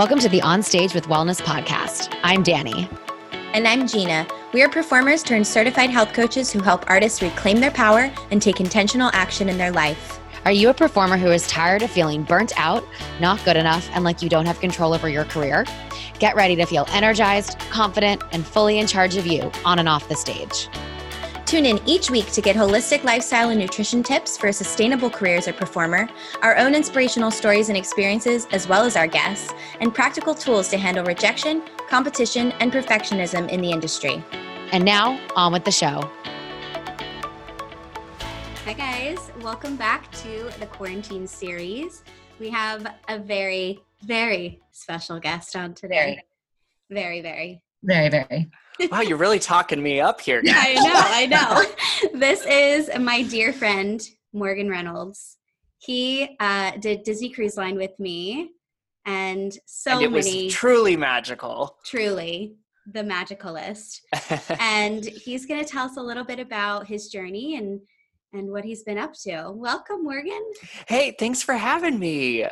Welcome to the On Stage with Wellness podcast. I'm Dani. And I'm Jeanna. We are performers turned certified health coaches who help artists reclaim their power and take intentional action in their life. Are you a performer who is tired of feeling burnt out, not good enough, and like you don't have control over your career? Get ready to feel energized, confident, and fully in charge of you on and off the stage. Tune in each week to get holistic lifestyle and nutrition tips for a sustainable career as a performer, our own inspirational stories and experiences, as well as our guests, and practical tools to handle rejection, competition, and perfectionism in the industry. And now, on with the show. Hi, guys. Welcome back to the quarantine series. We have a very, very special guest on today. Very, very. Very, very wow, you're really talking me up here. Guys. I know, I know. this is my dear friend Morgan Reynolds. He uh, did Disney Cruise Line with me, and so and it many. Was truly magical. Truly, the magicalist. and he's going to tell us a little bit about his journey and and what he's been up to. Welcome, Morgan. Hey, thanks for having me.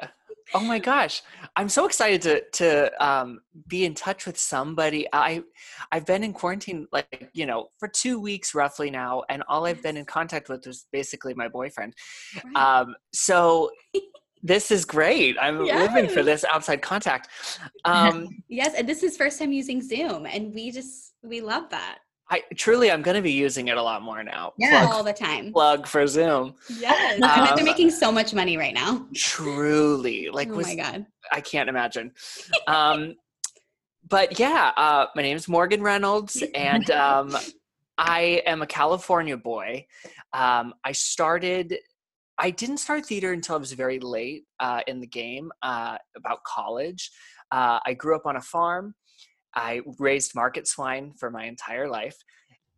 Oh my gosh, I'm so excited to to um, be in touch with somebody. I I've been in quarantine like you know for two weeks roughly now, and all I've been in contact with was basically my boyfriend. Right. Um, so this is great. I'm yes. living for this outside contact. Um, yes, and this is first time using Zoom, and we just we love that. I truly, I'm going to be using it a lot more now. Yeah, plug, all the time. Plug for Zoom. Yes, um, they're making so much money right now. Truly, like, oh was, my god, I can't imagine. Um, but yeah, uh, my name is Morgan Reynolds, and um, I am a California boy. Um, I started. I didn't start theater until I was very late uh, in the game, uh, about college. Uh, I grew up on a farm. I raised market swine for my entire life.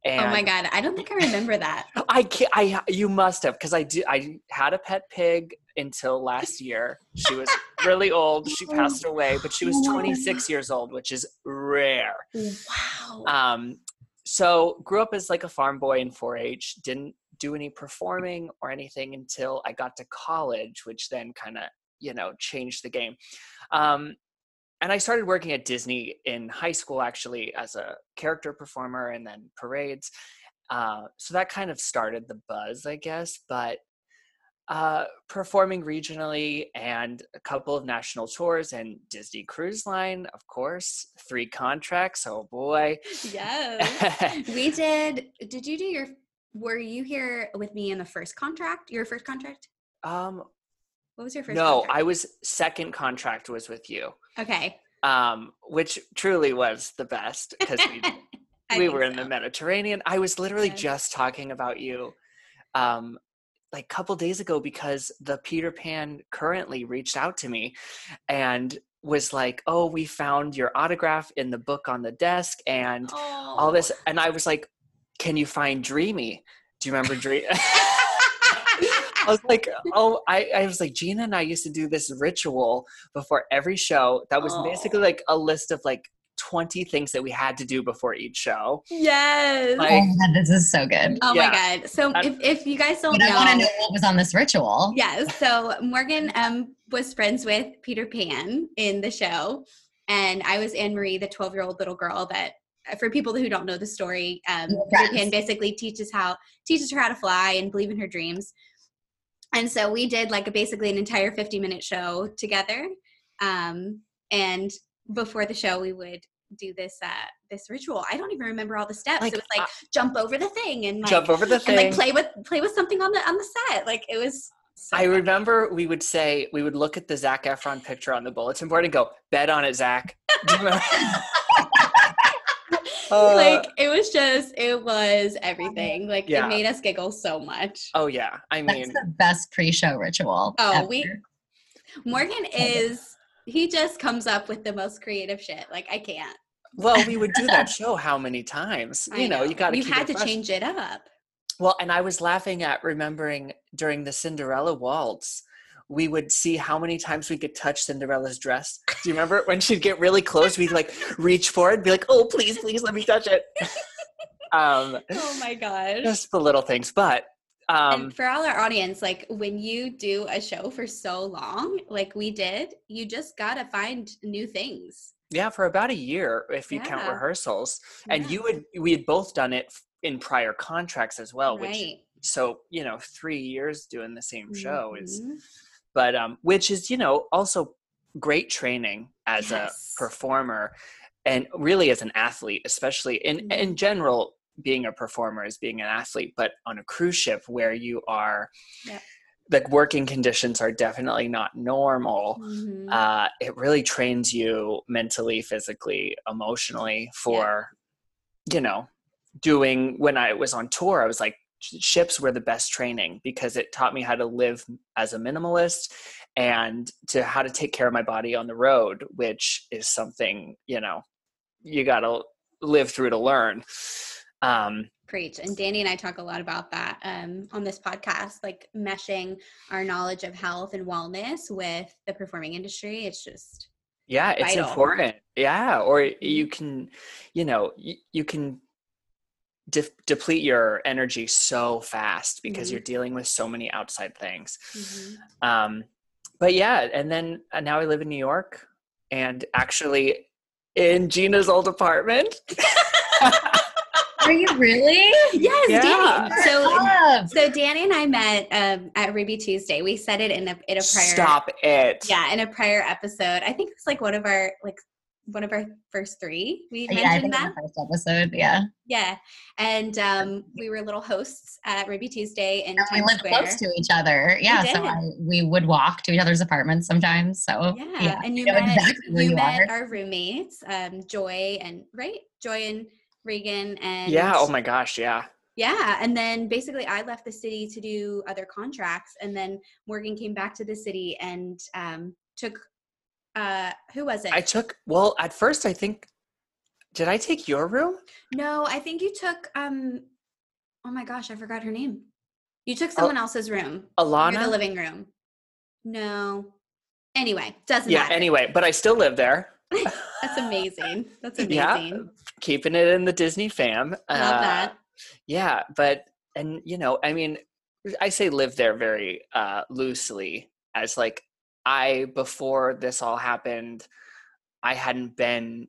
And oh my god, I don't think I remember that. I can't, I you must have because I do I had a pet pig until last year. She was really old. She passed away, but she was 26 years old, which is rare. Wow. Um so grew up as like a farm boy in 4-H, didn't do any performing or anything until I got to college, which then kind of, you know, changed the game. Um and I started working at Disney in high school actually as a character performer and then parades. Uh, so that kind of started the buzz, I guess. But uh, performing regionally and a couple of national tours and Disney Cruise Line, of course, three contracts. Oh boy. Yes. we did. Did you do your, were you here with me in the first contract, your first contract? Um, what was your first? No, contract? I was second contract was with you. Okay. Um, which truly was the best because we we were in so. the Mediterranean. I was literally yes. just talking about you um like a couple days ago because the Peter Pan currently reached out to me and was like, "Oh, we found your autograph in the book on the desk and oh. all this." And I was like, "Can you find Dreamy?" Do you remember Dreamy? I was like, oh, I, I was like, Jeanna and I used to do this ritual before every show that was oh. basically like a list of like 20 things that we had to do before each show. Yes. Like, oh God, this is so good. Oh yeah. my God. So if, if you guys don't know. I want to know what was on this ritual. Yes. So Morgan um, was friends with Peter Pan in the show. And I was Anne Marie, the 12 year old little girl that for people who don't know the story, um, Peter Pan basically teaches how teaches her how to fly and believe in her dreams and so we did like a basically an entire 50 minute show together um, and before the show we would do this uh this ritual. I don't even remember all the steps. Like, it was like uh, jump over the thing and like, jump over the thing and like play with play with something on the on the set. Like it was so I remember we would say we would look at the Zac Efron picture on the bulletin board and go, "Bet on it, Zac." uh, like it was just it was everything. Like yeah. it made us giggle so much. Oh yeah. I mean That's the best pre-show ritual oh ever. we morgan is he just comes up with the most creative shit. Like i can't. Well we would do that show how many times? You know, know, you got you had to change it up. Well and i was laughing at remembering during the cinderella waltz we would see how many times we could touch Cinderella's dress. Do you remember when she'd get really close? We'd like reach for it, be like, "Oh, please, please, let me touch it." um, oh my god! Just the little things, but Um, and for all our audience, like when you do a show for so long, like we did, you just gotta find new things. Yeah, for about a year, if you yeah. count rehearsals, and yeah. you would we had both done it in prior contracts as well, right. which so you know three years doing the same show mm-hmm. is, but um, which is you know also great training as yes. a performer and really as an athlete especially in mm-hmm. in general being a performer is being an athlete but on a cruise ship where you are yeah. the working conditions are definitely not normal mm-hmm. uh, it really trains you mentally physically emotionally for yeah. you know doing when i was on tour i was like ships were the best training because it taught me how to live as a minimalist and to how to take care of my body on the road which is something you know you got to live through to learn um, Preach. And Dani and I talk a lot about that um, on this podcast, like meshing our knowledge of health and wellness with the performing industry. It's just yeah, it's vital. important. Yeah, or you mm-hmm. can, you know, you, you can de- deplete your energy so fast because mm-hmm. you're dealing with so many outside things. Mm-hmm. Um, but yeah, and then uh, now I live in New York, and actually in Jeanna's old apartment. Are you really? yes, yeah. Dani. So, so Dani and I met um, at Ruby Tuesday. We said it in a in a prior. Stop it. Yeah, in a prior episode. I think it's like one of our like one of our first three. We yeah, mentioned that first episode. Yeah, yeah, and um, we were little hosts at Ruby Tuesday, and, and we lived Square. close to each other. Yeah, so I, we would walk to each other's apartments sometimes. So yeah, yeah. and you, you met exactly you, you met our roommates, um, Joy and right, Joy and Reagan and yeah. Oh my gosh, yeah. Yeah, and then basically I left the city to do other contracts, and then Morgan came back to the city and um, took uh who was it? I took well at first I think did I take your room? No, I think you took um oh my gosh, I forgot her name. You took someone Al- else's room. Alana? The living room. No. Anyway, doesn't yeah, matter. anyway, but I still live there. That's amazing. That's amazing. Yeah, keeping it in the Disney fam. Love uh, that. Yeah, but and you know, I mean, I say live there very uh, loosely as like I before this all happened, I hadn't been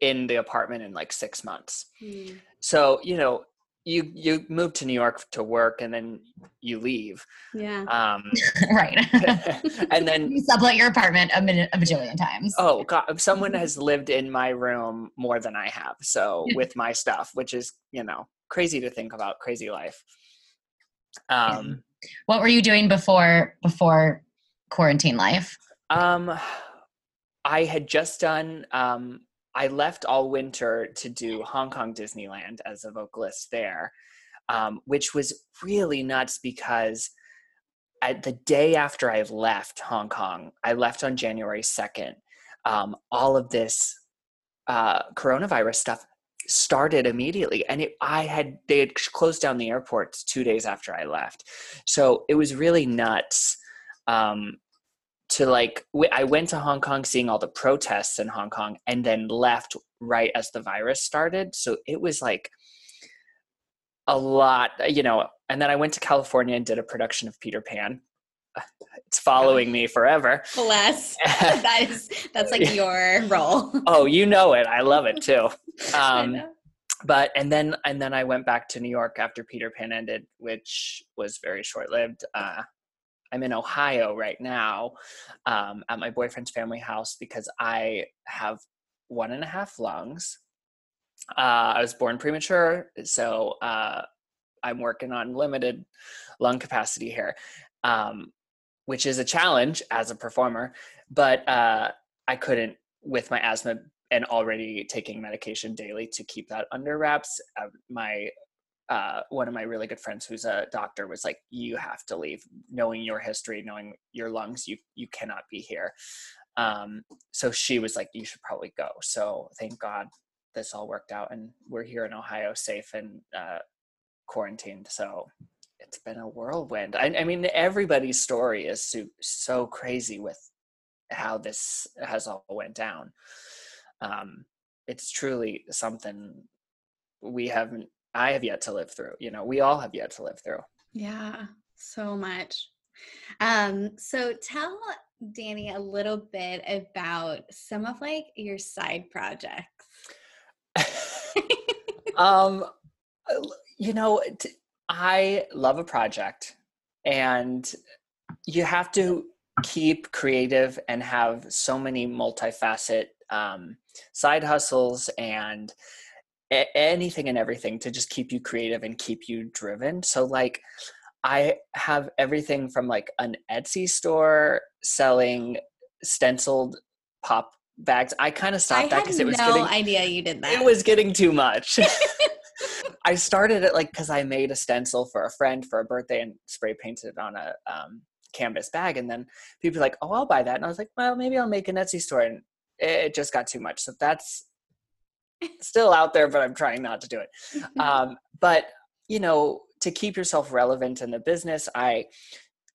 in the apartment in like six months. Mm. So you know, you you move to New York to work and then you leave. Yeah. Um, right. and then you sublet your apartment a minute a bajillion times. Oh God! Someone has lived in my room more than I have. So with my stuff, which is you know crazy to think about, crazy life. Um, what were you doing before before quarantine life? Um, I had just done um I left all winter to do Hong Kong Disneyland as a vocalist there, um, which was really nuts because at the day after I left Hong Kong, I left on January 2nd, um, all of this uh, coronavirus stuff started immediately and it, i had they had closed down the airports two days after i left so it was really nuts um, to like I went to Hong Kong seeing all the protests in Hong Kong and then left right as the virus started. So it was like a lot, you know, and then I went to California and did a production of Peter Pan. It's following me forever. Bless. that is that's like your role. oh, you know it. I love it too. Um but and then and then I went back to New York after Peter Pan ended, which was very short lived. Uh, I'm in Ohio right now um, at my boyfriend's family house because I have one and a half lungs. Uh, I was born premature, so uh, I'm working on limited lung capacity here, um, which is a challenge as a performer. But uh, I couldn't, with my asthma and already taking medication daily to keep that under wraps. Uh, my uh, one of my really good friends who's a doctor was like you have to leave. Knowing your history knowing your lungs you you cannot be here. Um, so she was like you should probably go. So thank god this all worked out and we're here in ohio safe and uh, quarantined. So it's been a whirlwind. I, I mean everybody's story is so, so crazy with how this has all went down. Um, it's truly something we haven't I have yet to live through. You know, we all have yet to live through. Yeah, so much. Um, so tell Dani a little bit about some of like your side projects. um, you know, I love a project, and you have to keep creative and have so many multifaceted um, side hustles and a- anything and everything to just keep you creative and keep you driven. So, like, I have everything from like an Etsy store selling stenciled pop bags. I kind of stopped that because it was no getting idea you did that. It was getting too much. I started it like because I made a stencil for a friend for a birthday and spray painted it on a um, canvas bag, and then people were like, "Oh, I'll buy that," and I was like, "Well, maybe I'll make an Etsy store," and it just got too much. So that's still out there, but I'm trying not to do it. Um, but you know, to keep yourself relevant in the business, I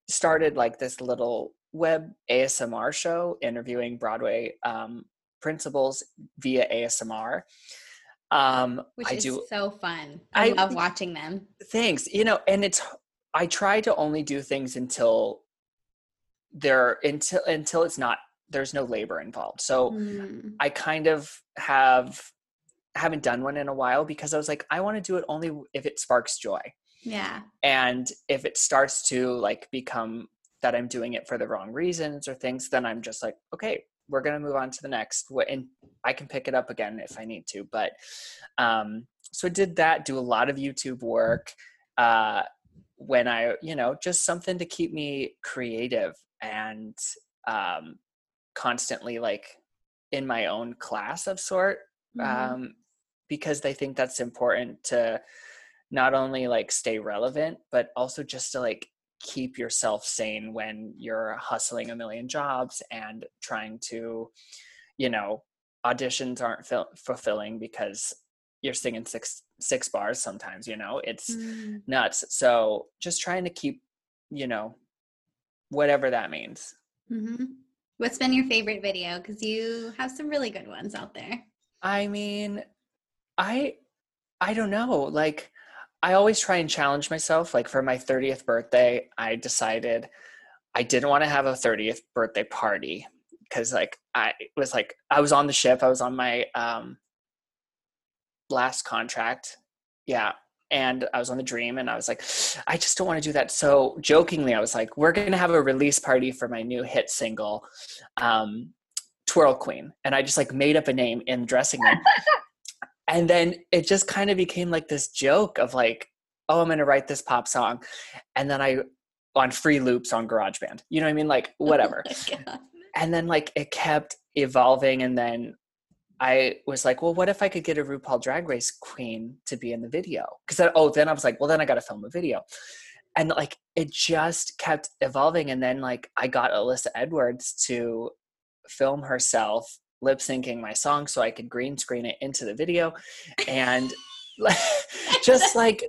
started like this little web ASMR show interviewing Broadway um, principals via ASMR. Um, Which I is do, so fun. I, I love watching them. Thanks. You know, and it's I try to only do things until there until until it's not there's no labor involved. So mm. I kind of have haven't done one in a while because I was like I want to do it only if it sparks joy. Yeah. And if it starts to like become that I'm doing it for the wrong reasons or things, then I'm just like, okay, we're going to move on to the next. And I can pick it up again if I need to. But um, so I did that, do a lot of YouTube work. Uh, when I, you know, just something to keep me creative and um, constantly like in my own class of sort. Mm-hmm. Um, because they think that's important to not only like stay relevant but also just to like keep yourself sane when you're hustling a million jobs and trying to you know auditions aren't fil- fulfilling because you're singing six six bars sometimes you know? It's mm. nuts. So just trying to keep you know whatever that means. Mm-hmm. what's been your favorite video? Because you have some really good ones out there. I mean i i don't know like I always try and challenge myself. Like for my 30th birthday, I decided I didn't want to have a 30th birthday party because like I was like I was on the ship. I was on my um last contract. Yeah. And I was on the dream and I was like, I just don't want to do that. So jokingly, I was like, we're gonna have a release party for my new hit single, um, Twirl Queen. And I just like made up a name in dressing room and then it just kind of became like this joke of like oh i'm going to write this pop song and then i on free loops on garageband you know what i mean? Like oh whatever. oh and then like it kept evolving and then i was like well what if i could get a rupaul drag race queen to be in the video? Because oh then i was like well then i got to film a video. And like it just kept evolving and then like i got alyssa edwards to film herself lip syncing my song so I could green screen it into the video. And just like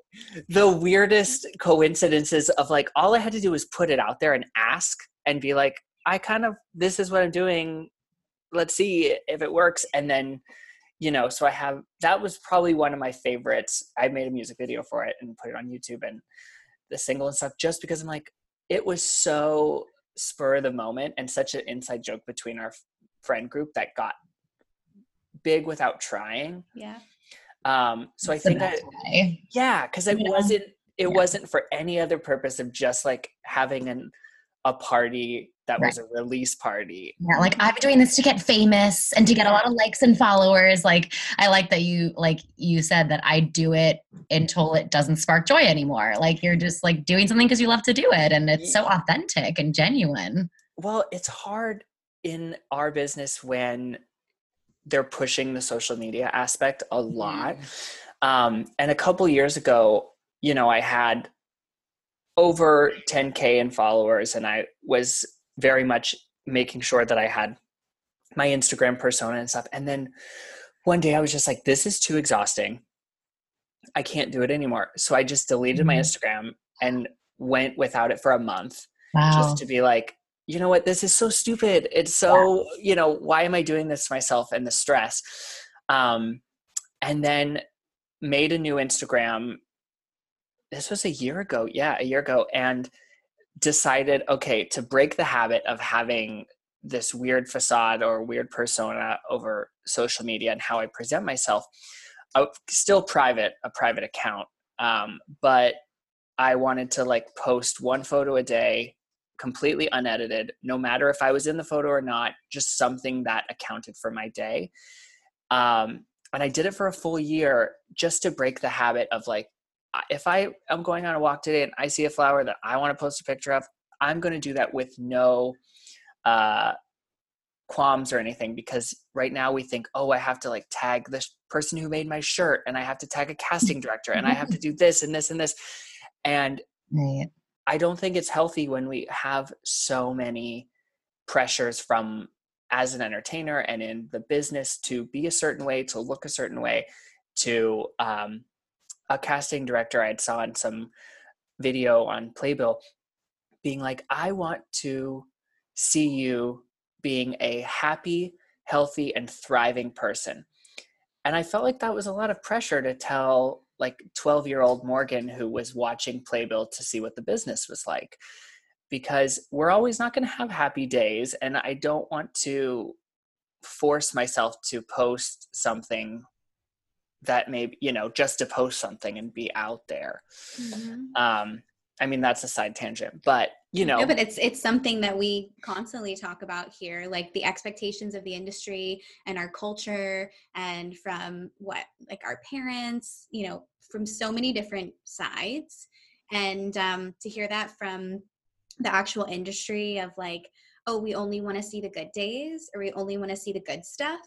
the weirdest coincidences of like all I had to do was put it out there and ask and be like, I kind of, this is what I'm doing. Let's see if it works. And then, you know, so I have, that was probably one of my favorites. I made a music video for it and put it on YouTube and the single and stuff just because I'm like, it was so spur of the moment and such an inside joke between our friend group that got big without trying. Yeah. Um, so That's I think way. yeah, because it yeah. wasn't it yeah. wasn't for any other purpose of just like having an a party that right. was a release party. Yeah, like I'm doing this to get famous and to get a lot of likes and followers. Like I like that you like you said that I do it until it doesn't spark joy anymore. Like you're just like doing something because you love to do it and it's so authentic and genuine. Well, it's hard in our business when they're pushing the social media aspect a lot. Mm-hmm. Um, and a couple years ago, you know, I had over 10K in followers, and I was very much making sure that I had my Instagram persona and stuff. And then one day I was just like, this is too exhausting. I can't do it anymore. So I just deleted mm-hmm. my Instagram and went without it for a month wow. just to be like, you know what this is so stupid it's so yeah. you know why am i doing this to myself and the stress um and then made a new instagram this was a year ago. Yeah, a year ago. And decided, okay, to break the habit of having this weird facade or weird persona over social media and how I present myself, still private, a private account. Um, but I wanted to like post one photo a day, completely unedited, no matter if I was in the photo or not, just something that accounted for my day. Um, and I did it for a full year just to break the habit of like, if I am going on a walk today and I see a flower that I want to post a picture of, I'm going to do that with no uh, qualms or anything because right now we think, oh, I have to like tag this person who made my shirt and I have to tag a casting director and I have to do this and this and this. And right. I don't think it's healthy when we have so many pressures from as an entertainer and in the business to be a certain way, to look a certain way, to um, a casting director I saw in some video on Playbill being like, I want to see you being a happy, healthy, and thriving person. And I felt like that was a lot of pressure to tell like 12 year old Morgan who was watching Playbill to see what the business was like. Because we're always not going to have happy days. And I don't want to force myself to post something that maybe you know just to post something and be out there mm-hmm. um i mean that's a side tangent but you know. no, but it's it's something that we constantly talk about here like the expectations of the industry and our culture and from what like our parents you know from so many different sides. And um to hear that from the actual industry of like oh we only want to see the good days or we only want to see the good stuff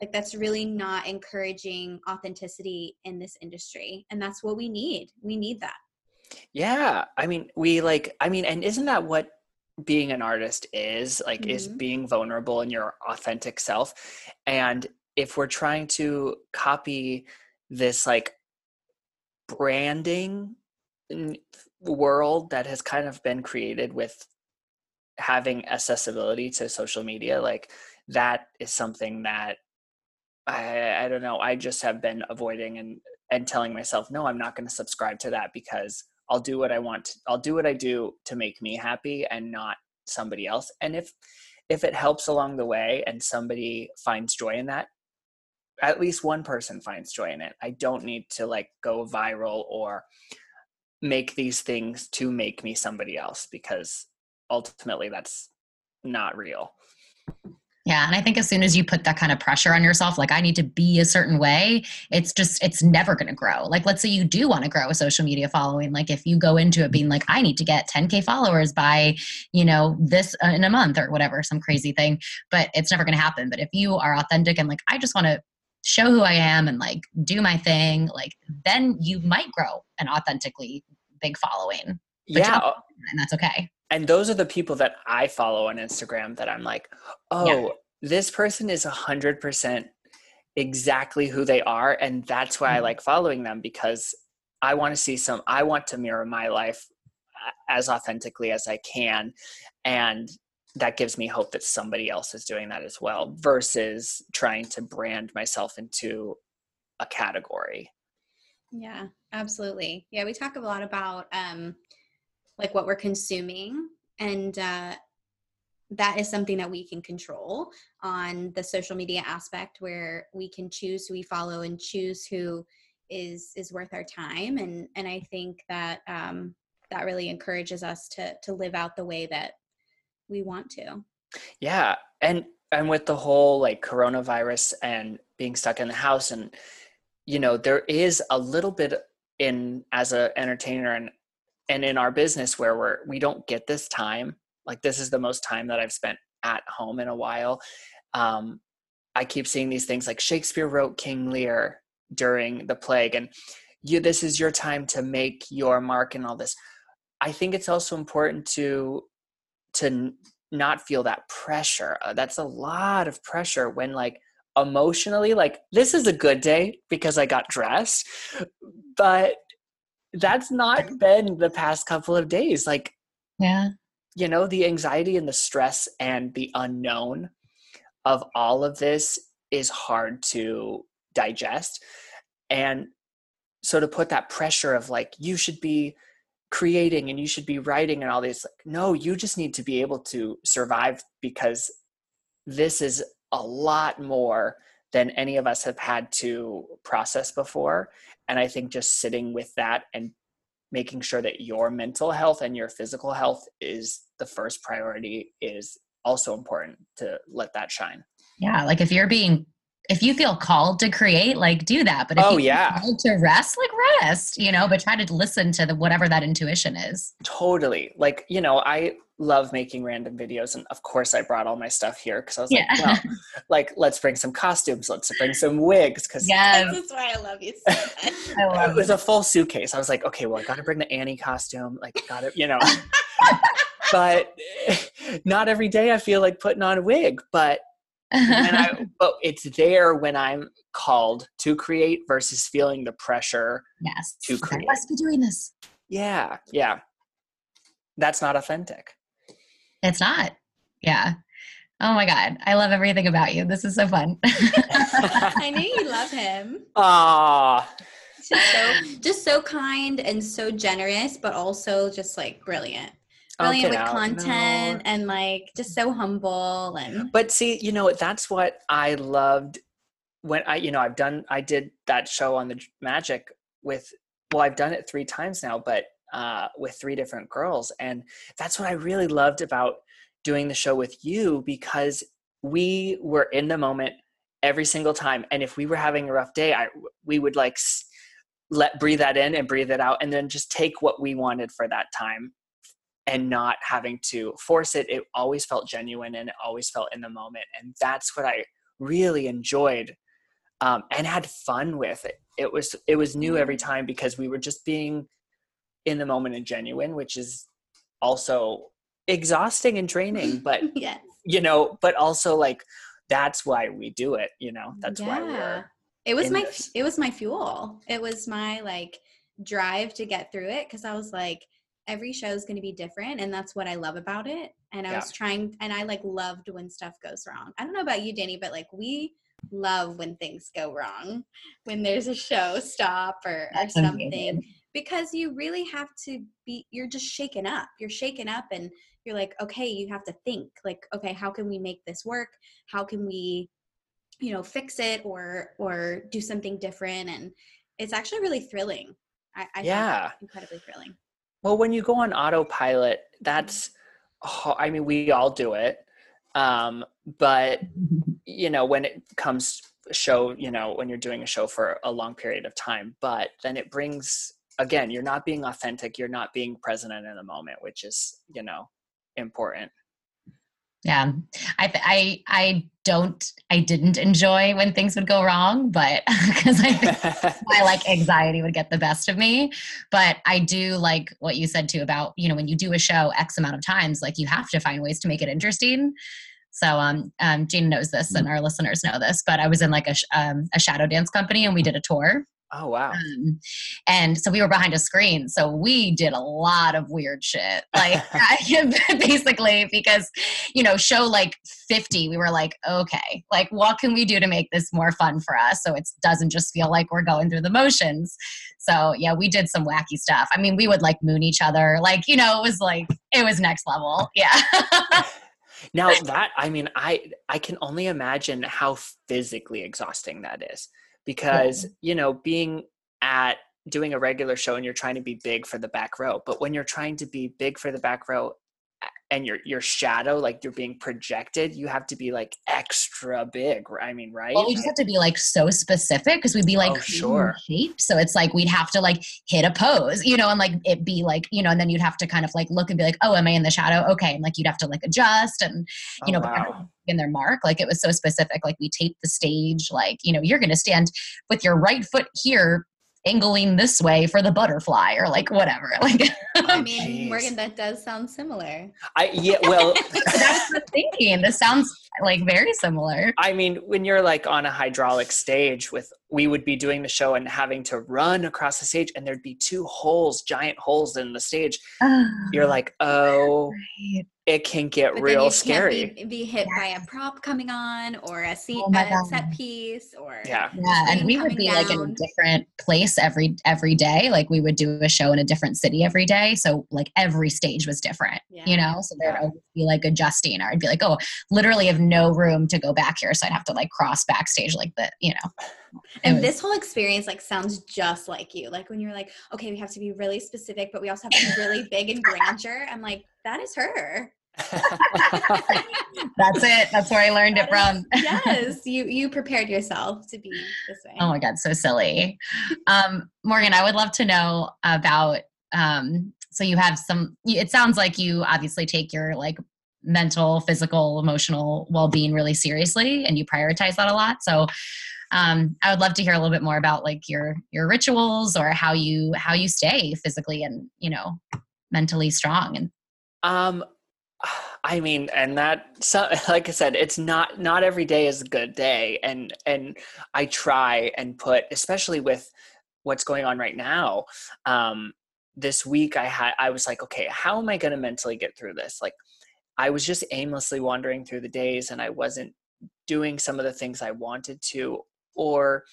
like that's really not encouraging authenticity in this industry. And that's what we need. We need that yeah i mean we like i mean and isn't that what being an artist is like mm-hmm. is being vulnerable in your authentic self and if we're trying to copy this like branding world that has kind of been created with having accessibility to social media like that is something that I, I don't know. I just have been avoiding and and telling myself, no, I'm not going to subscribe to that because I'll do what I want. To, I'll do what I do to make me happy and not somebody else. And if if it helps along the way and somebody finds joy in that, at least one person finds joy in it. I don't need to like go viral or make these things to make me somebody else because ultimately that's not real. Yeah. And I think as soon as you put that kind of pressure on yourself, like I need to be a certain way, it's just, it's never going to grow. Like, let's say you do want to grow a social media following. Like, if you go into it being like, I need to get 10K followers by, you know, this uh, in a month or whatever, some crazy thing, but it's never going to happen. But if you are authentic and like, I just want to show who I am and like do my thing, like, then you might grow an authentically big following. yeah. And that's okay and those are the people that I follow on Instagram that I'm like, oh, yeah. this person is a hundred percent exactly who they are, and that's why mm-hmm. I like following them because I want to see some. I want to mirror my life as authentically as I can, and that gives me hope that somebody else is doing that as well versus trying to brand myself into a category. Yeah, absolutely. Yeah, we talk a lot about um, like what we're consuming and uh, that is something that we can control on the social media aspect where we can choose who we follow and choose who is is worth our time and and i think that um that really encourages us to to live out the way that we want to. Yeah and and with the whole like coronavirus and being stuck in the house and you know there is a little bit in as a entertainer and and in our business where we're we don't get this time like this is the most time that i've spent at home in a while um, i keep seeing these things like shakespeare wrote king lear during the plague and you this is your time to make your mark and all this. I think it's also important to to not feel that pressure uh, that's a lot of pressure when like emotionally like this is a good day because i got dressed but that's not been the past couple of days. Like, yeah, you know, the anxiety and the stress and the unknown of all of this is hard to digest. And so to put that pressure of like you should be creating and you should be writing and all these like no you just need to be able to survive because this is a lot more than any of us have had to process before and i think just sitting with that and making sure that your mental health and your physical health is the first priority is also important to let that shine yeah like if you're being if you feel called to create, like do that. But if oh, you yeah. called to rest, like rest, you know, but try to listen to the whatever that intuition is. Totally. Like, you know, I love making random videos and of course I brought all my stuff here because I was yeah. like, well, like let's bring some costumes, let's bring some wigs because yes. that's why I love you so I love it was a full suitcase. I was like, okay, well I gotta bring the Annie costume, like gotta you know. but not every day I feel like putting on a wig, but and I, but it's there when I'm called to create versus feeling the pressure yes. to create. I must be doing this. Yeah, yeah. That's not authentic. It's not. Yeah. Oh my God. I love everything about you. This is so fun. I knew you love him. Ah. Just so, just so kind and so generous, but also just like brilliant brilliant with out. content no. and like just so humble and but see you know that's what i loved when i you know i've done i did that show on the magic with well i've done it three times now but uh with three different girls and that's what i really loved about doing the show with you because we were in the moment every single time and if we were having a rough day i we would like let breathe that in and breathe it out and then just take what we wanted for that time and not having to force it. It always felt genuine and it always felt in the moment. And that's what I really enjoyed um, and had fun with. It, it was it was new every mm-hmm. time because we were just being in the moment and genuine, which is also exhausting and draining. But yes. you know, but also like that's why we do it. You know, that's yeah. why we're. It was my this. it was my fuel. It was my like drive to get through it because I was like every show is going to be different and that's what i love about it and i yeah. was trying and i like loved when stuff goes wrong i don't know about you Dani but like we love when things go wrong when there's a show stop or, or something. Because you really have to be you're just shaken up. You're shaken up and you're like okay you have to think like okay how can we make this work? How can we you know fix it or or do something different? And it's actually really thrilling. I, I yeah. incredibly thrilling. Well, when you go on autopilot, that's, I mean, we all do it. Um, but, you know, when it comes show, you know, when you're doing a show for a long period of time, but then it brings, again, you're not being authentic, you're not being present in the moment, which is, you know, important. Yeah, I I I don't I didn't enjoy when things would go wrong, but because I my like anxiety would get the best of me. But I do like what you said too about you know when you do a show X amount of times, like you have to find ways to make it interesting. So um, um Jane knows this and our listeners know this, but I was in like a um, a shadow dance company and we did a tour Oh wow! Um, and so we were behind a screen, so we did a lot of weird shit, like basically because you know, show like fifty, we were like, okay, like what can we do to make this more fun for us, so it doesn't just feel like we're going through the motions. So yeah, we did some wacky stuff. I mean, we would like moon each other, like you know, it was like it was next level. Yeah. now that I mean, I I can only imagine how physically exhausting that is because yeah. you know being at doing a regular show and you're trying to be big for the back row but when you're trying to be big for the back row and your your shadow like you're being projected you have to be like extra big i mean right well we just have to be like so specific because we'd be like oh, sure shape so it's like we'd have to like hit a pose you know and like it be like you know and then you'd have to kind of like look and be like oh am i in the shadow okay and like you'd have to like adjust and you oh, know wow. In their mark like it was so specific like we taped the stage like you know you're gonna stand with your right foot here angling this way for the butterfly or like whatever. Like oh, I um, mean, geez. Morgan, that does sound similar. I yeah, well that's the thinking. This sounds like very similar. I mean, when you're like on a hydraulic stage with we would be doing the show and having to run across the stage and there'd be two holes giant holes in the stage you're like oh right it can get but real scary. Be, be, hit yes. by a prop coming on or a seat oh a set piece or yeah, yeah. And we would be down. like in a different place every every day. Like we would do a show in a different city every day, so like every stage was different. Yeah. You know, so there'd always be like adjusting. Or I'd be like, oh, literally have no room to go back here, so I'd have to like cross backstage like the you know. And this whole experience like sounds just like you. Like when you're like, okay, we have to be really specific, but we also have to be really big and grandeur. I'm like, that is her. That's it. That's where I learned it from. yes, you you prepared yourself to be this way. Oh my god, so silly. Um, Morgan, I would love to know about. Um, so you have some. It sounds like you obviously take your like mental, physical, emotional well-being really seriously, and you prioritize that a lot. So. Um, I would love to hear a little bit more about like your your rituals or how you how you stay physically and you know mentally strong and um I mean, and that, so, like I said, it's not not every day is a good day, and and I try and put, especially with what's going on right now. Um, this week, I had, I was like, okay, how am I going to mentally get through this? Like, I was just aimlessly wandering through the days, and I wasn't doing some of the things I wanted to, or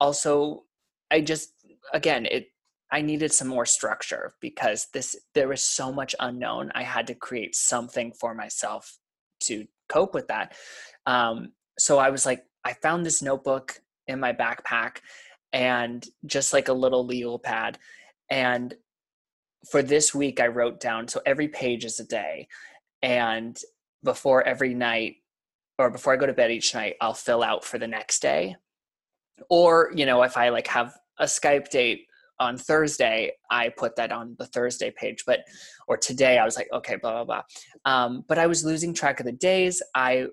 also, I just, again, it I needed some more structure because this there was so much unknown. I had to create something for myself to cope with that. Um, so I was like, I found this notebook in my backpack and just like a little legal pad. And for this week, I wrote down so every page is a day. And before every night, or before I go to bed each night, I'll fill out for the next day. Or, you know, if I like have a Skype date on Thursday, I put that on the Thursday page. But or today, I was like, okay, blah blah blah. Um, but I was losing track of the days. I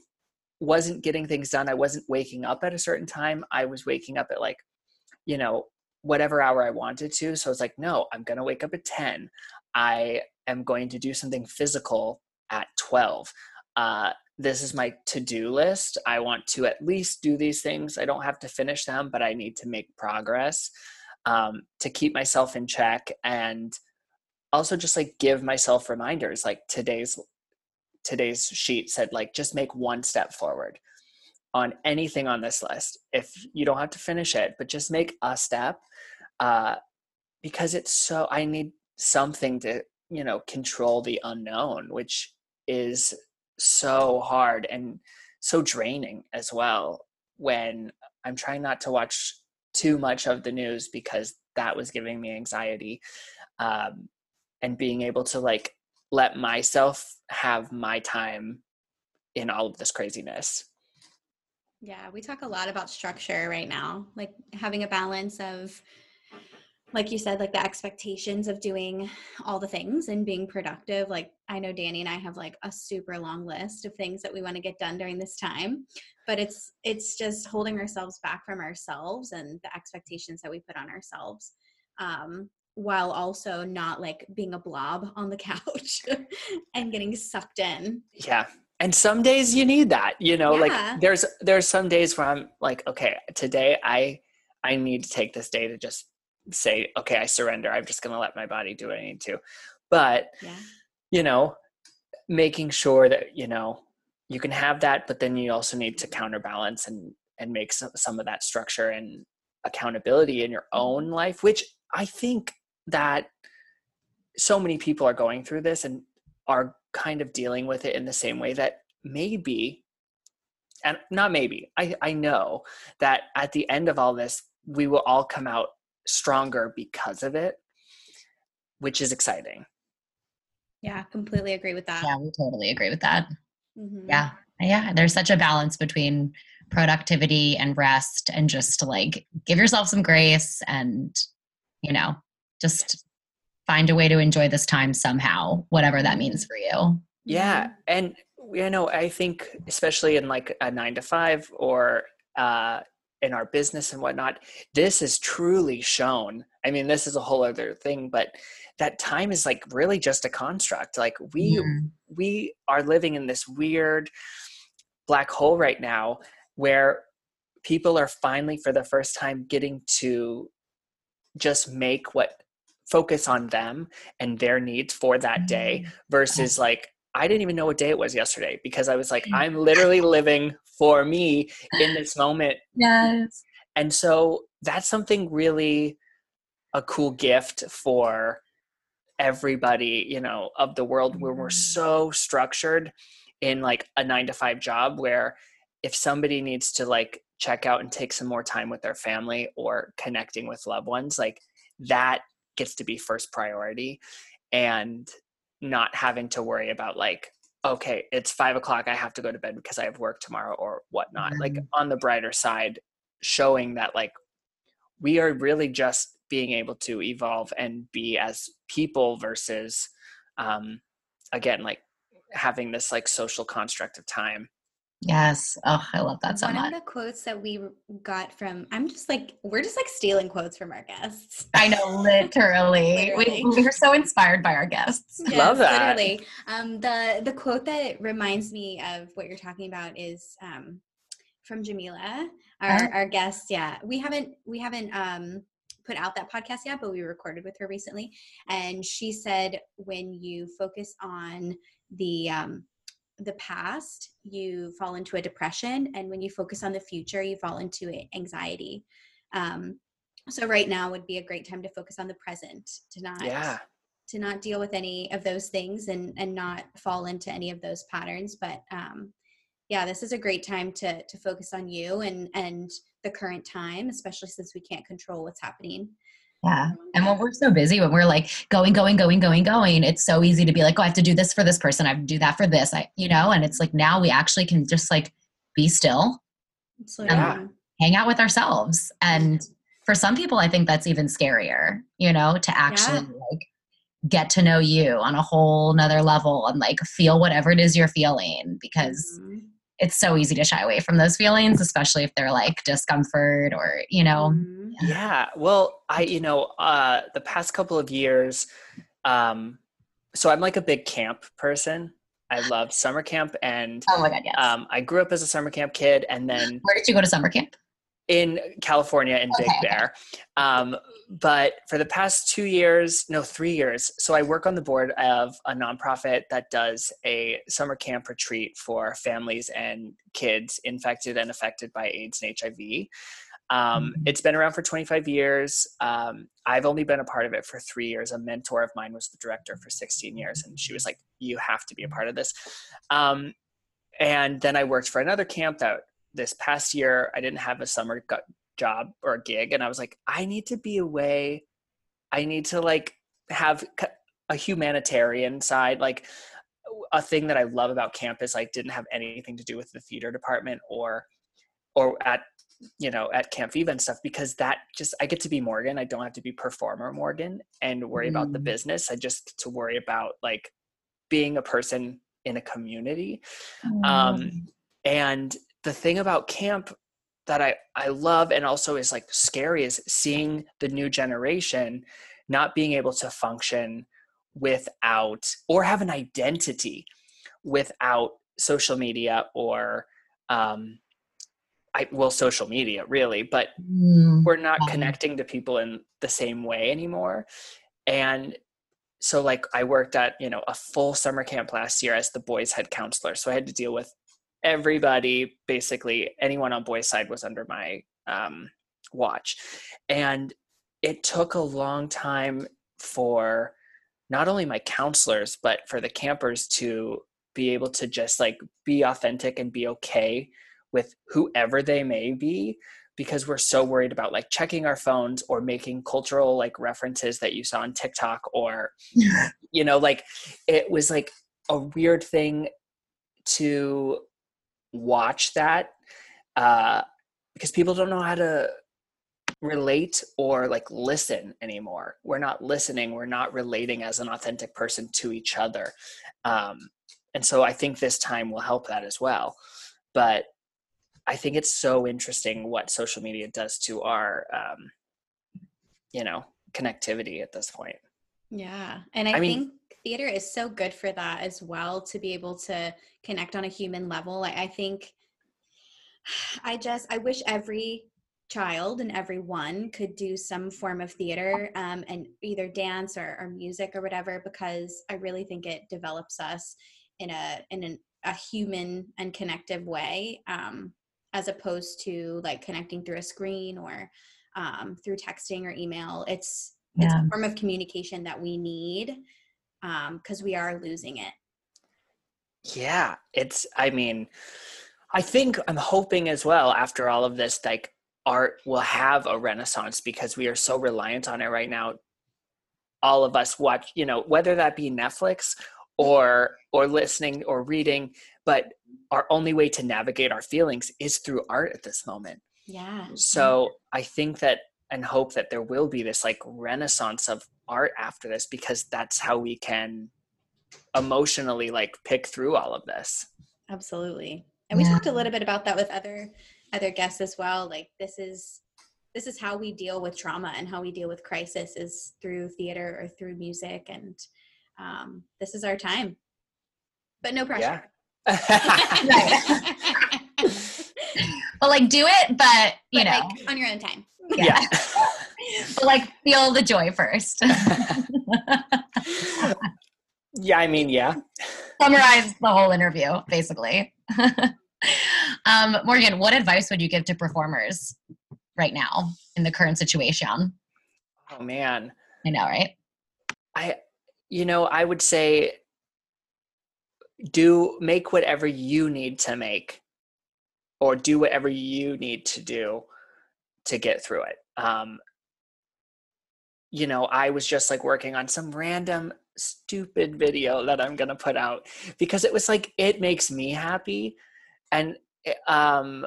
wasn't getting things done. I wasn't waking up at a certain time. I was waking up at like, you know, whatever hour I wanted to. So I was like, no, I'm gonna wake up at ten. I am going to do something physical at twelve. Uh, this is my to-do list. I want to at least do these things. I don't have to finish them, but I need to make progress um, to keep myself in check and also just like give myself reminders like today's today's sheet said like just make one step forward on anything on this list if you don't have to finish it but just make a step uh, because it's so i need something to you know control the unknown which is so hard and so draining as well when i'm trying not to watch too much of the news because that was giving me anxiety um, and being able to like let myself have my time in all of this craziness. Yeah we talk a lot about structure right now like having a balance of like you said like the expectations of doing all the things and being productive like i know Dani and i have like a super long list of things that we want to get done during this time but it's it's just holding ourselves back from ourselves and the expectations that we put on ourselves um, while also not like being a blob on the couch and getting sucked in yeah and some days you need that you know yeah. like there's there's some days where i'm like okay today i i need to take this day to just say okay i surrender. I'm just going to let my body do what i need to. But yeah. you know making sure that you know you can have that but then you also need to counterbalance and and make some, some of that structure and accountability in your own mm-hmm. life which i think that so many people are going through this and are kind of dealing with it in the same way that maybe and not maybe i i know that at the end of all this we will all come out stronger because of it which is exciting yeah completely agree with that yeah we totally agree with that Mm-hmm. Yeah. Yeah. There's such a balance between productivity and rest and just like give yourself some grace and, you know, just find a way to enjoy this time somehow, whatever that means for you. Yeah. And, you know, I think, especially in like a nine to five or, uh, in our business and whatnot, this is truly shown. I mean, this is a whole other thing, but that time is like really just a construct like we mm. we are living in this weird black hole right now where people are finally for the first time getting to just make what focus on them and their needs for that day mm-hmm. versus like I didn't even know what day it was yesterday because I was like, I'm literally living for me in this moment. Yes. And so that's something really a cool gift for everybody, you know, of the world where we're mm-hmm. so structured in like a nine to five job where if somebody needs to like check out and take some more time with their family or connecting with loved ones, like that gets to be first priority. And not having to worry about like okay it's five o'clock i have to go to bed because i have work tomorrow or whatnot mm-hmm. like on the brighter side showing that like we are really just being able to evolve and be as people versus um again like having this like social construct of time Yes. Oh, I love that so One much. of the quotes that we got from, I'm just like, we're just like stealing quotes from our guests. I know, literally. literally. We, we're so inspired by our guests. Yes, love that. Literally. Um, the, the quote that reminds me of what you're talking about is um, from Jamila, our, uh-huh. our guest. Yeah. We haven't, we haven't, um, put out that podcast yet, but we recorded with her recently. And she said, when you focus on the, um, the past, you fall into a depression. And when you focus on the future, you fall into anxiety. Um, so right now would be a great time to focus on the present, to not yeah. to not deal with any of those things and and not fall into any of those patterns. But um, yeah, this is a great time to to focus on you and and the current time, especially since we can't control what's happening yeah. And when we're so busy, when we're like going, going, going, going, going, it's so easy to be like, oh, I have to do this for this person. I have to do that for this. I, you know, and it's like now we actually can just like be still and hang out with ourselves. And for some people, I think that's even scarier, you know, to actually yeah. like get to know you on a whole nother level and like feel whatever it is you're feeling because mm-hmm. It's so easy to shy away from those feelings, especially if they're like discomfort or, you know, mm-hmm yeah. Well, I, you know, uh, the past couple of years, um, so I'm like a big camp person. I love summer camp, and oh my god, yes. Um, I grew up as a summer camp kid, and then where did you go to summer camp? In California, in okay, Big Bear. Um, but for the past two years, no, three years. So I work on the board of a nonprofit that does a summer camp retreat for families and kids infected and affected by AIDS and HIV. Um, mm-hmm. It's been around for 25 years. Um, I've only been a part of it for three years. A mentor of mine was the director for 16 years, and she was like, "You have to be a part of this." Um, and then I worked for another camp that this past year I didn't have a summer job or a gig, and I was like, "I need to be away. I need to like have a humanitarian side, like." A thing that I love about campus like didn't have anything to do with the theater department or or at you know at camp viva and stuff because that just i get to be morgan i don't have to be performer morgan and worry mm. about the mm. business i just get to worry about like being a person in a community mm. um and the thing about camp that i i love and also is like scary is seeing the new generation not being able to function without or have an identity without social media or um I, well social media really but mm. we're not connecting to people in the same way anymore and so like i worked at you know a full summer camp last year as the boys head counselor so i had to deal with everybody basically anyone on boys side was under my um, watch. And it took a long time for not only my counselors but for the campers to be able to just like be authentic and be okay with whoever they may be because we're so worried about like checking our phones or making cultural like references that you saw on TikTok or you know like it was like a weird thing to watch that uh because people don't know how to relate or like listen anymore we're not listening we're not relating as an authentic person to each other um and so i think this time will help that as well but I think it's so interesting what social media does to our, um, you know, connectivity at this point. Yeah. And I, I think mean, theater is so good for that as well to be able to connect on a human level. I, I think I just I wish every child and everyone could do some form of theater um, and either dance or, or music or whatever because I really think it develops us in a in an, a human and connective way um, as opposed to like connecting through a screen or um, through texting or email. It's yeah. it's a form of communication that we need because um, we are losing it. Yeah, it's. I mean, I think I'm hoping as well after all of this, like art will have a renaissance because we are so reliant on it right now. All of us watch, you know, whether that be Netflix or or listening or reading, but our only way to navigate our feelings is through art at this moment. Yeah. So I think that and hope that there will be this like renaissance of art after this because that's how we can emotionally like pick through all of this. Absolutely. And we yeah. talked a little bit about that with other other guests as well. Like this is this is how we deal with trauma and how we deal with crisis is through theater or through music and um, this is our time. But no pressure. Yeah. but like do it, but you but, know like, on your own time. Yeah. yeah. but like feel the joy first. yeah, I mean, yeah. Summarize the whole interview, basically. um, Morgan, what advice would you give to performers right now in the current situation? Oh man. I know, right? I you know, I would say do make whatever you need to make or do whatever you need to do to get through it. Um, you know, I was just like working on some random stupid video that I'm going to put out because it was like it makes me happy and eh, um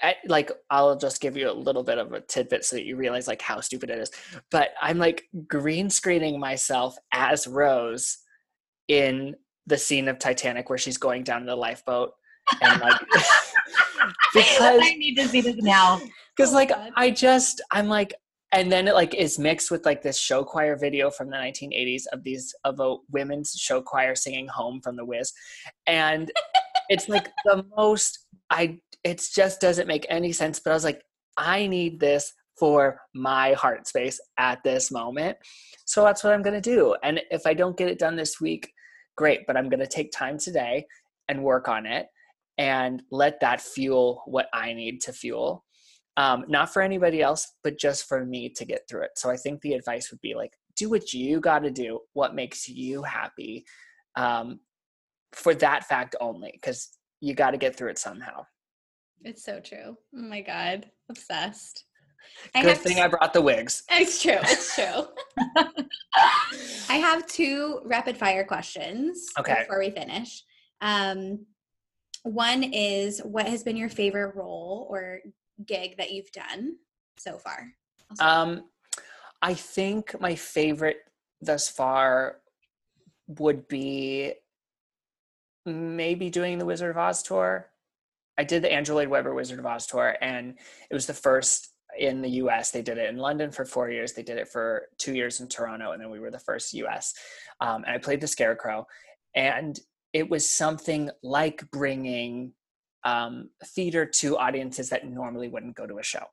I, like I'll just give you a little bit of a tidbit so that you realize like how stupid it is. But I'm like green screening myself as Rose in the scene of Titanic where she's going down the lifeboat and like because I need to see this now. Because oh, like God. I just I'm like and then it like is mixed with like this show choir video from the 1980s of these of a women's show choir singing home from the Wiz and it's like the most i it just doesn't make any sense but i was like i need this for my heart space at this moment so that's what i'm going to do and if i don't get it done this week great but i'm going to take time today and work on it and let that fuel what i need to fuel um, not for anybody else, but just for me to get through it. So I think the advice would be like, do what you got to do, what makes you happy, um, for that fact only, because you got to get through it somehow. It's so true. Oh my god, obsessed. Good I thing to, I brought the wigs. It's true. It's true. I have two rapid fire questions okay. before we finish. Um, one is what has been your favorite role or gig that you've done so far? Um, I think my favorite thus far would be maybe doing the Wizard of Oz tour. I did the Andrew Lloyd Webber Wizard of Oz tour, and it was the first in the US. They did it in London for four years. They did it for two years in Toronto, and then we were the first US. Um, and I played the Scarecrow, and it was something like bringing um, theater to audiences that normally wouldn't go to a show.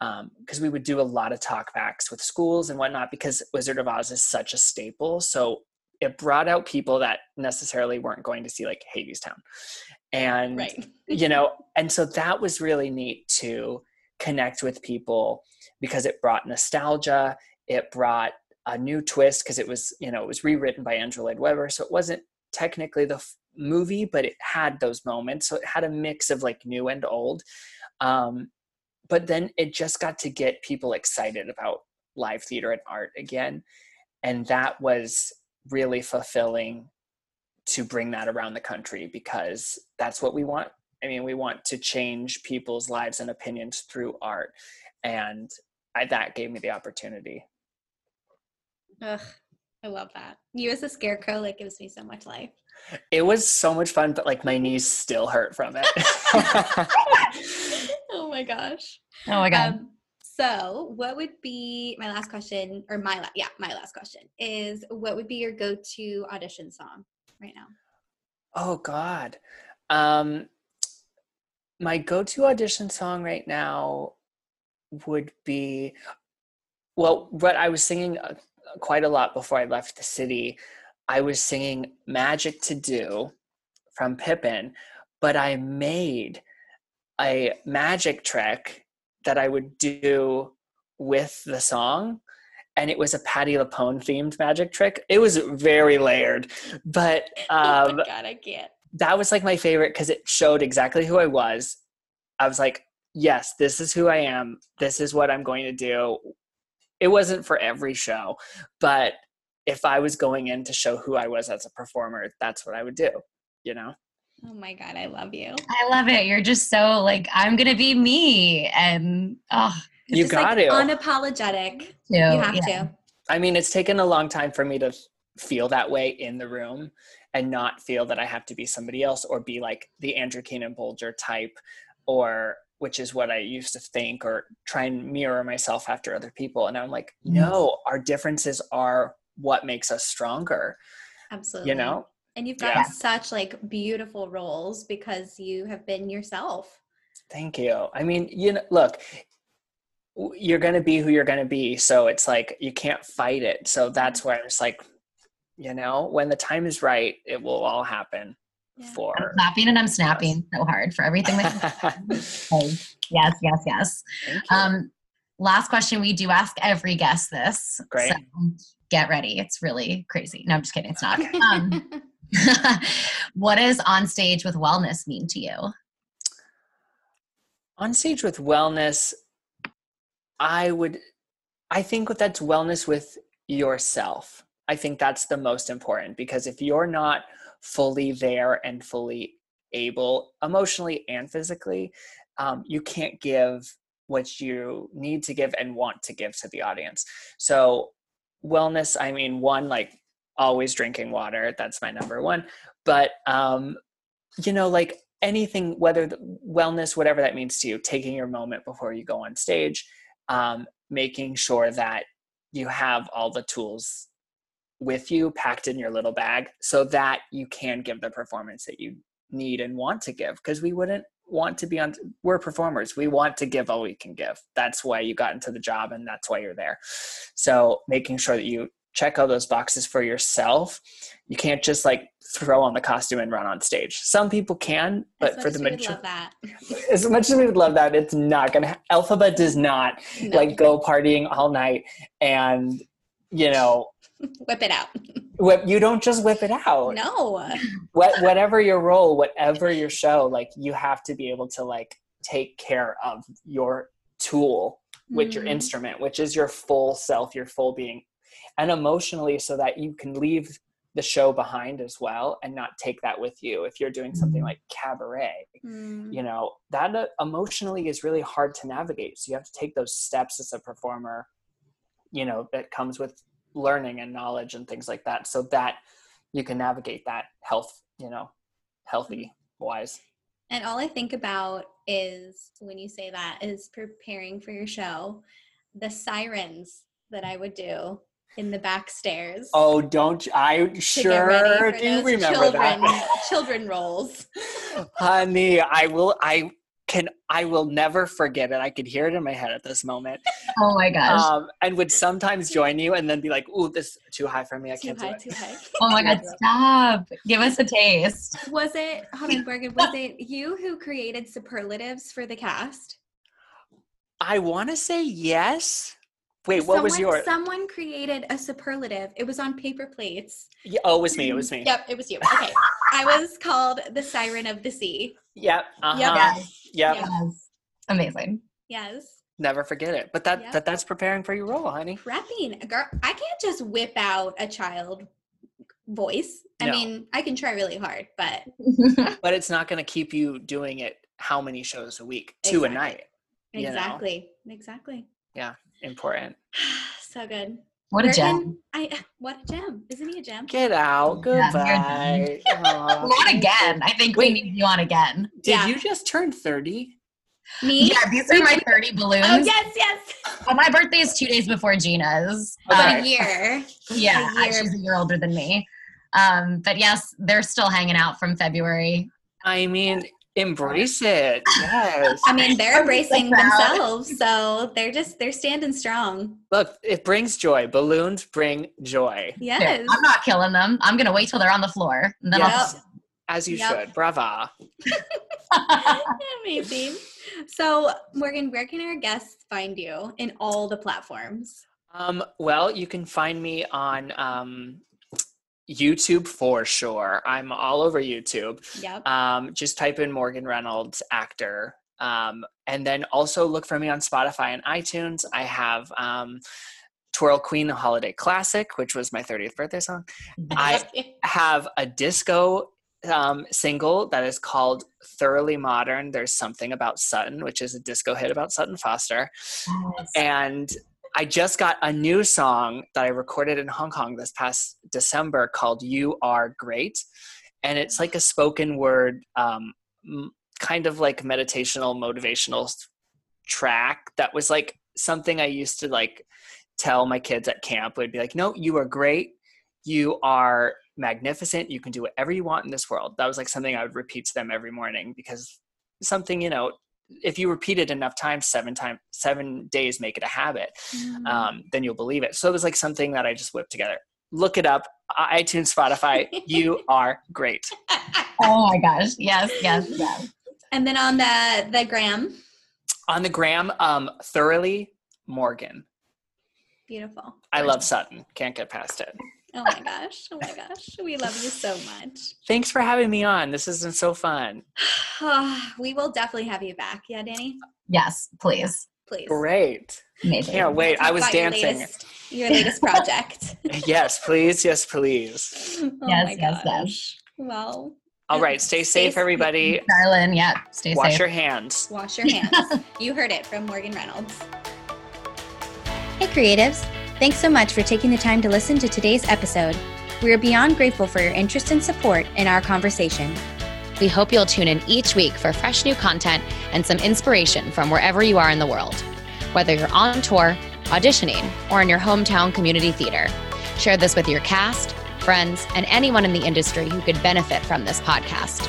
Because um, we would do a lot of talkbacks with schools and whatnot because Wizard of Oz is such a staple. So it brought out people that necessarily weren't going to see like Hadestown. And, right. you know, and so that was really neat to connect with people because it brought nostalgia. It brought a new twist because it was, you know, it was rewritten by Andrew Lloyd Webber. So it wasn't technically the movie, but it had those moments. So it had a mix of like new and old. Um, but then it just got to get people excited about live theater and art again. And that was really fulfilling to bring that around the country because that's what we want. I mean, we want to change people's lives and opinions through art. And I, that gave me the opportunity. Ugh, I love that. You as a scarecrow, like gives me so much life. It was so much fun, but like my knees still hurt from it. oh my gosh. Oh my god. Um, so, what would be my last question, or my la- yeah, my last question is, what would be your go-to audition song right now? Oh God, um, my go-to audition song right now would be well what i was singing uh, quite a lot before i left the city i was singing magic to do from pippin but i made a magic trick that i would do with the song and it was a Patti LuPone themed magic trick. It was very layered, but um, oh my god, I can't. That was like my favorite because it showed exactly who I was. I was like, yes, this is who I am. This is what I'm going to do. It wasn't for every show, but if I was going in to show who I was as a performer, that's what I would do, you know? Oh my God, I love you. I love it. You're just so like, I'm going to be me. And oh, you got like to. Unapologetic. you have yeah. to. I mean, it's taken a long time for me to feel that way in the room and not feel that I have to be somebody else or be like the Andrew Keenan Bolger type or which is what I used to think or try and mirror myself after other people. And I'm like, mm-hmm. no, our differences are what makes us stronger. Absolutely. You know? And you've got yeah. such like beautiful roles because you have been yourself. Thank you. I mean, you know, look, you're going to be who you're going to be. So it's like you can't fight it. So that's where I'm just like, you know, when the time is right, it will all happen. Yeah. For I'm clapping and I'm snapping so hard for everything that yes, yes, yes. Um, last question. We do ask every guest this. Great. So get ready. It's really crazy. No, I'm just kidding. It's not. Um, what does on stage with wellness mean to you? On stage with wellness I would, I think that's wellness with yourself. I think that's the most important because if you're not fully there and fully able, emotionally and physically, um, you can't give what you need to give and want to give to the audience. So, wellness, I mean, one, like always drinking water, that's my number one. But, um, you know, like anything, whether wellness, whatever that means to you, taking your moment before you go on stage, um, making sure that you have all the tools with you packed in your little bag so that you can give the performance that you need and want to give because we wouldn't want to be on we're performers we want to give all we can give that's why you got into the job and that's why you're there so making sure that you check all those boxes for yourself. You can't just like throw on the costume and run on stage. Some people can, but for the majority, as much as we would love that, it's not gonna. Ha- Elphaba does not no. like go partying all night and you know whip it out. Whip, you don't just whip it out. No. What, whatever your role, whatever your show, like you have to be able to like take care of your tool with mm-hmm. your instrument, which is your full self, your full being and emotionally so that you can leave the show behind as well and not take that with you if you're doing something mm. like cabaret mm. you know that uh, emotionally is really hard to navigate so you have to take those steps as a performer you know that comes with learning and knowledge and things like that so that you can navigate that health you know healthy wise and all i think about is when you say that is preparing for your show the sirens that i would do in the back stairs. Oh, don't I sure do remember children, that. children roles. Honey, I will I can I will never forget it. I could hear it in my head at this moment. Oh my gosh. Um, and would sometimes join you and then be like, ooh, this is too high for me. I too can't high, do it. Too high. oh my god, stop. Give us a taste. Was it Hummingbird, was it you who created superlatives for the cast? I want to say yes. Wait, what someone, was your? Someone created a superlative. It was on paper plates. Yeah, oh, it was me. It was me. Yep, it was you. Okay, I was called the Siren of the Sea. Yep. Uh-huh. Yep. Yep. Yes. Amazing. Yes. Never forget it. But that, yep. that that's preparing for your role, honey. Prepping. Girl, I can't just whip out a child voice. I no. mean, I can try really hard, but but it's not going to keep you doing it how many shows a week? Two exactly. a night. Exactly. Know? Exactly. Yeah important. so good. What a gem. I what a gem. Isn't he a gem? Get out. Goodbye. Yeah, Not again. I think Wait, we need you on again. Did yeah. you just turn 30? Me? Yeah, these are my 30 balloons. Oh, yes, yes. Oh, my birthday is two days before Jeanna's. Okay. a year. Yeah, a year. she's a year older than me. Um, but yes, they're still hanging out from February. I mean, Embrace it. Yes. I mean, they're embracing themselves, so they're just they're standing strong. Look, it brings joy. Balloons bring joy. Yes. I'm not killing them. I'm gonna wait till they're on the floor. And then yes. I'll as you yep. should. Brava. Amazing. So, Morgan, where can our guests find you in all the platforms? Um, well, you can find me on um, YouTube for sure. I'm all over YouTube. Yep. Um, just type in Morgan Reynolds actor. Um, and then also look for me on Spotify and iTunes. I have um, Twirl Queen the Holiday Classic, which was my 30th birthday song. I have a disco um, single that is called Thoroughly Modern. There's something about Sutton, which is a disco hit about Sutton Foster. Yes. And I just got a new song that I recorded in Hong Kong this past December called You Are Great. And it's like a spoken word, um, kind of like meditational, motivational track that was like something I used to like tell my kids at camp would be like, no, you are great. You are magnificent. You can do whatever you want in this world. That was like something I would repeat to them every morning because something, you know, if you repeat it enough times, seven times, seven days make it a habit, mm. um, then you'll believe it. So it was like something that I just whipped together. Look it up, iTunes, Spotify. you are great. Oh my gosh! Yes, yes, yes. And then on the the gram. On the gram, um, thoroughly Morgan. Beautiful. I love Sutton. Can't get past it. Oh my gosh. Oh my gosh. We love you so much. Thanks for having me on. This has been so fun. we will definitely have you back. Yeah, Dani? Yes, please. Please. Great. Amazing. Can't wait. I was dancing. Your latest, your latest project. yes, please. Yes, please. Oh yes, my yes, gosh. yes. Well. All right. Stay, stay safe, everybody. Darling, yeah. Stay Wash safe. Wash your hands. Wash your hands. you heard it from Morgan Reynolds. Hey, creatives. Thanks so much for taking the time to listen to today's episode. We are beyond grateful for your interest and support in our conversation. We hope you'll tune in each week for fresh new content and some inspiration from wherever you are in the world. Whether you're on tour, auditioning, or in your hometown community theater, share this with your cast, friends, and anyone in the industry who could benefit from this podcast.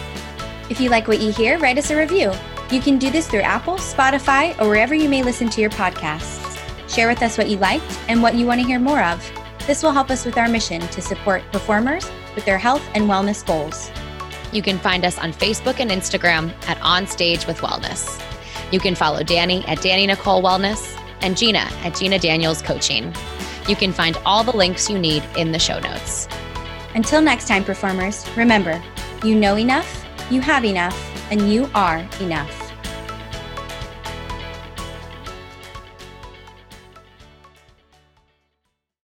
If you like what you hear, write us a review. You can do this through Apple, Spotify, or wherever you may listen to your podcasts. Share with us what you liked and what you want to hear more of. This will help us with our mission to support performers with their health and wellness goals. You can find us on Facebook and Instagram at On Stage with Wellness. You can follow Dani at Dani Nicole Wellness and Jeanna at Jeanna Daniels Coaching. You can find all the links you need in the show notes. Until next time, performers, remember you know enough, you have enough, and you are enough.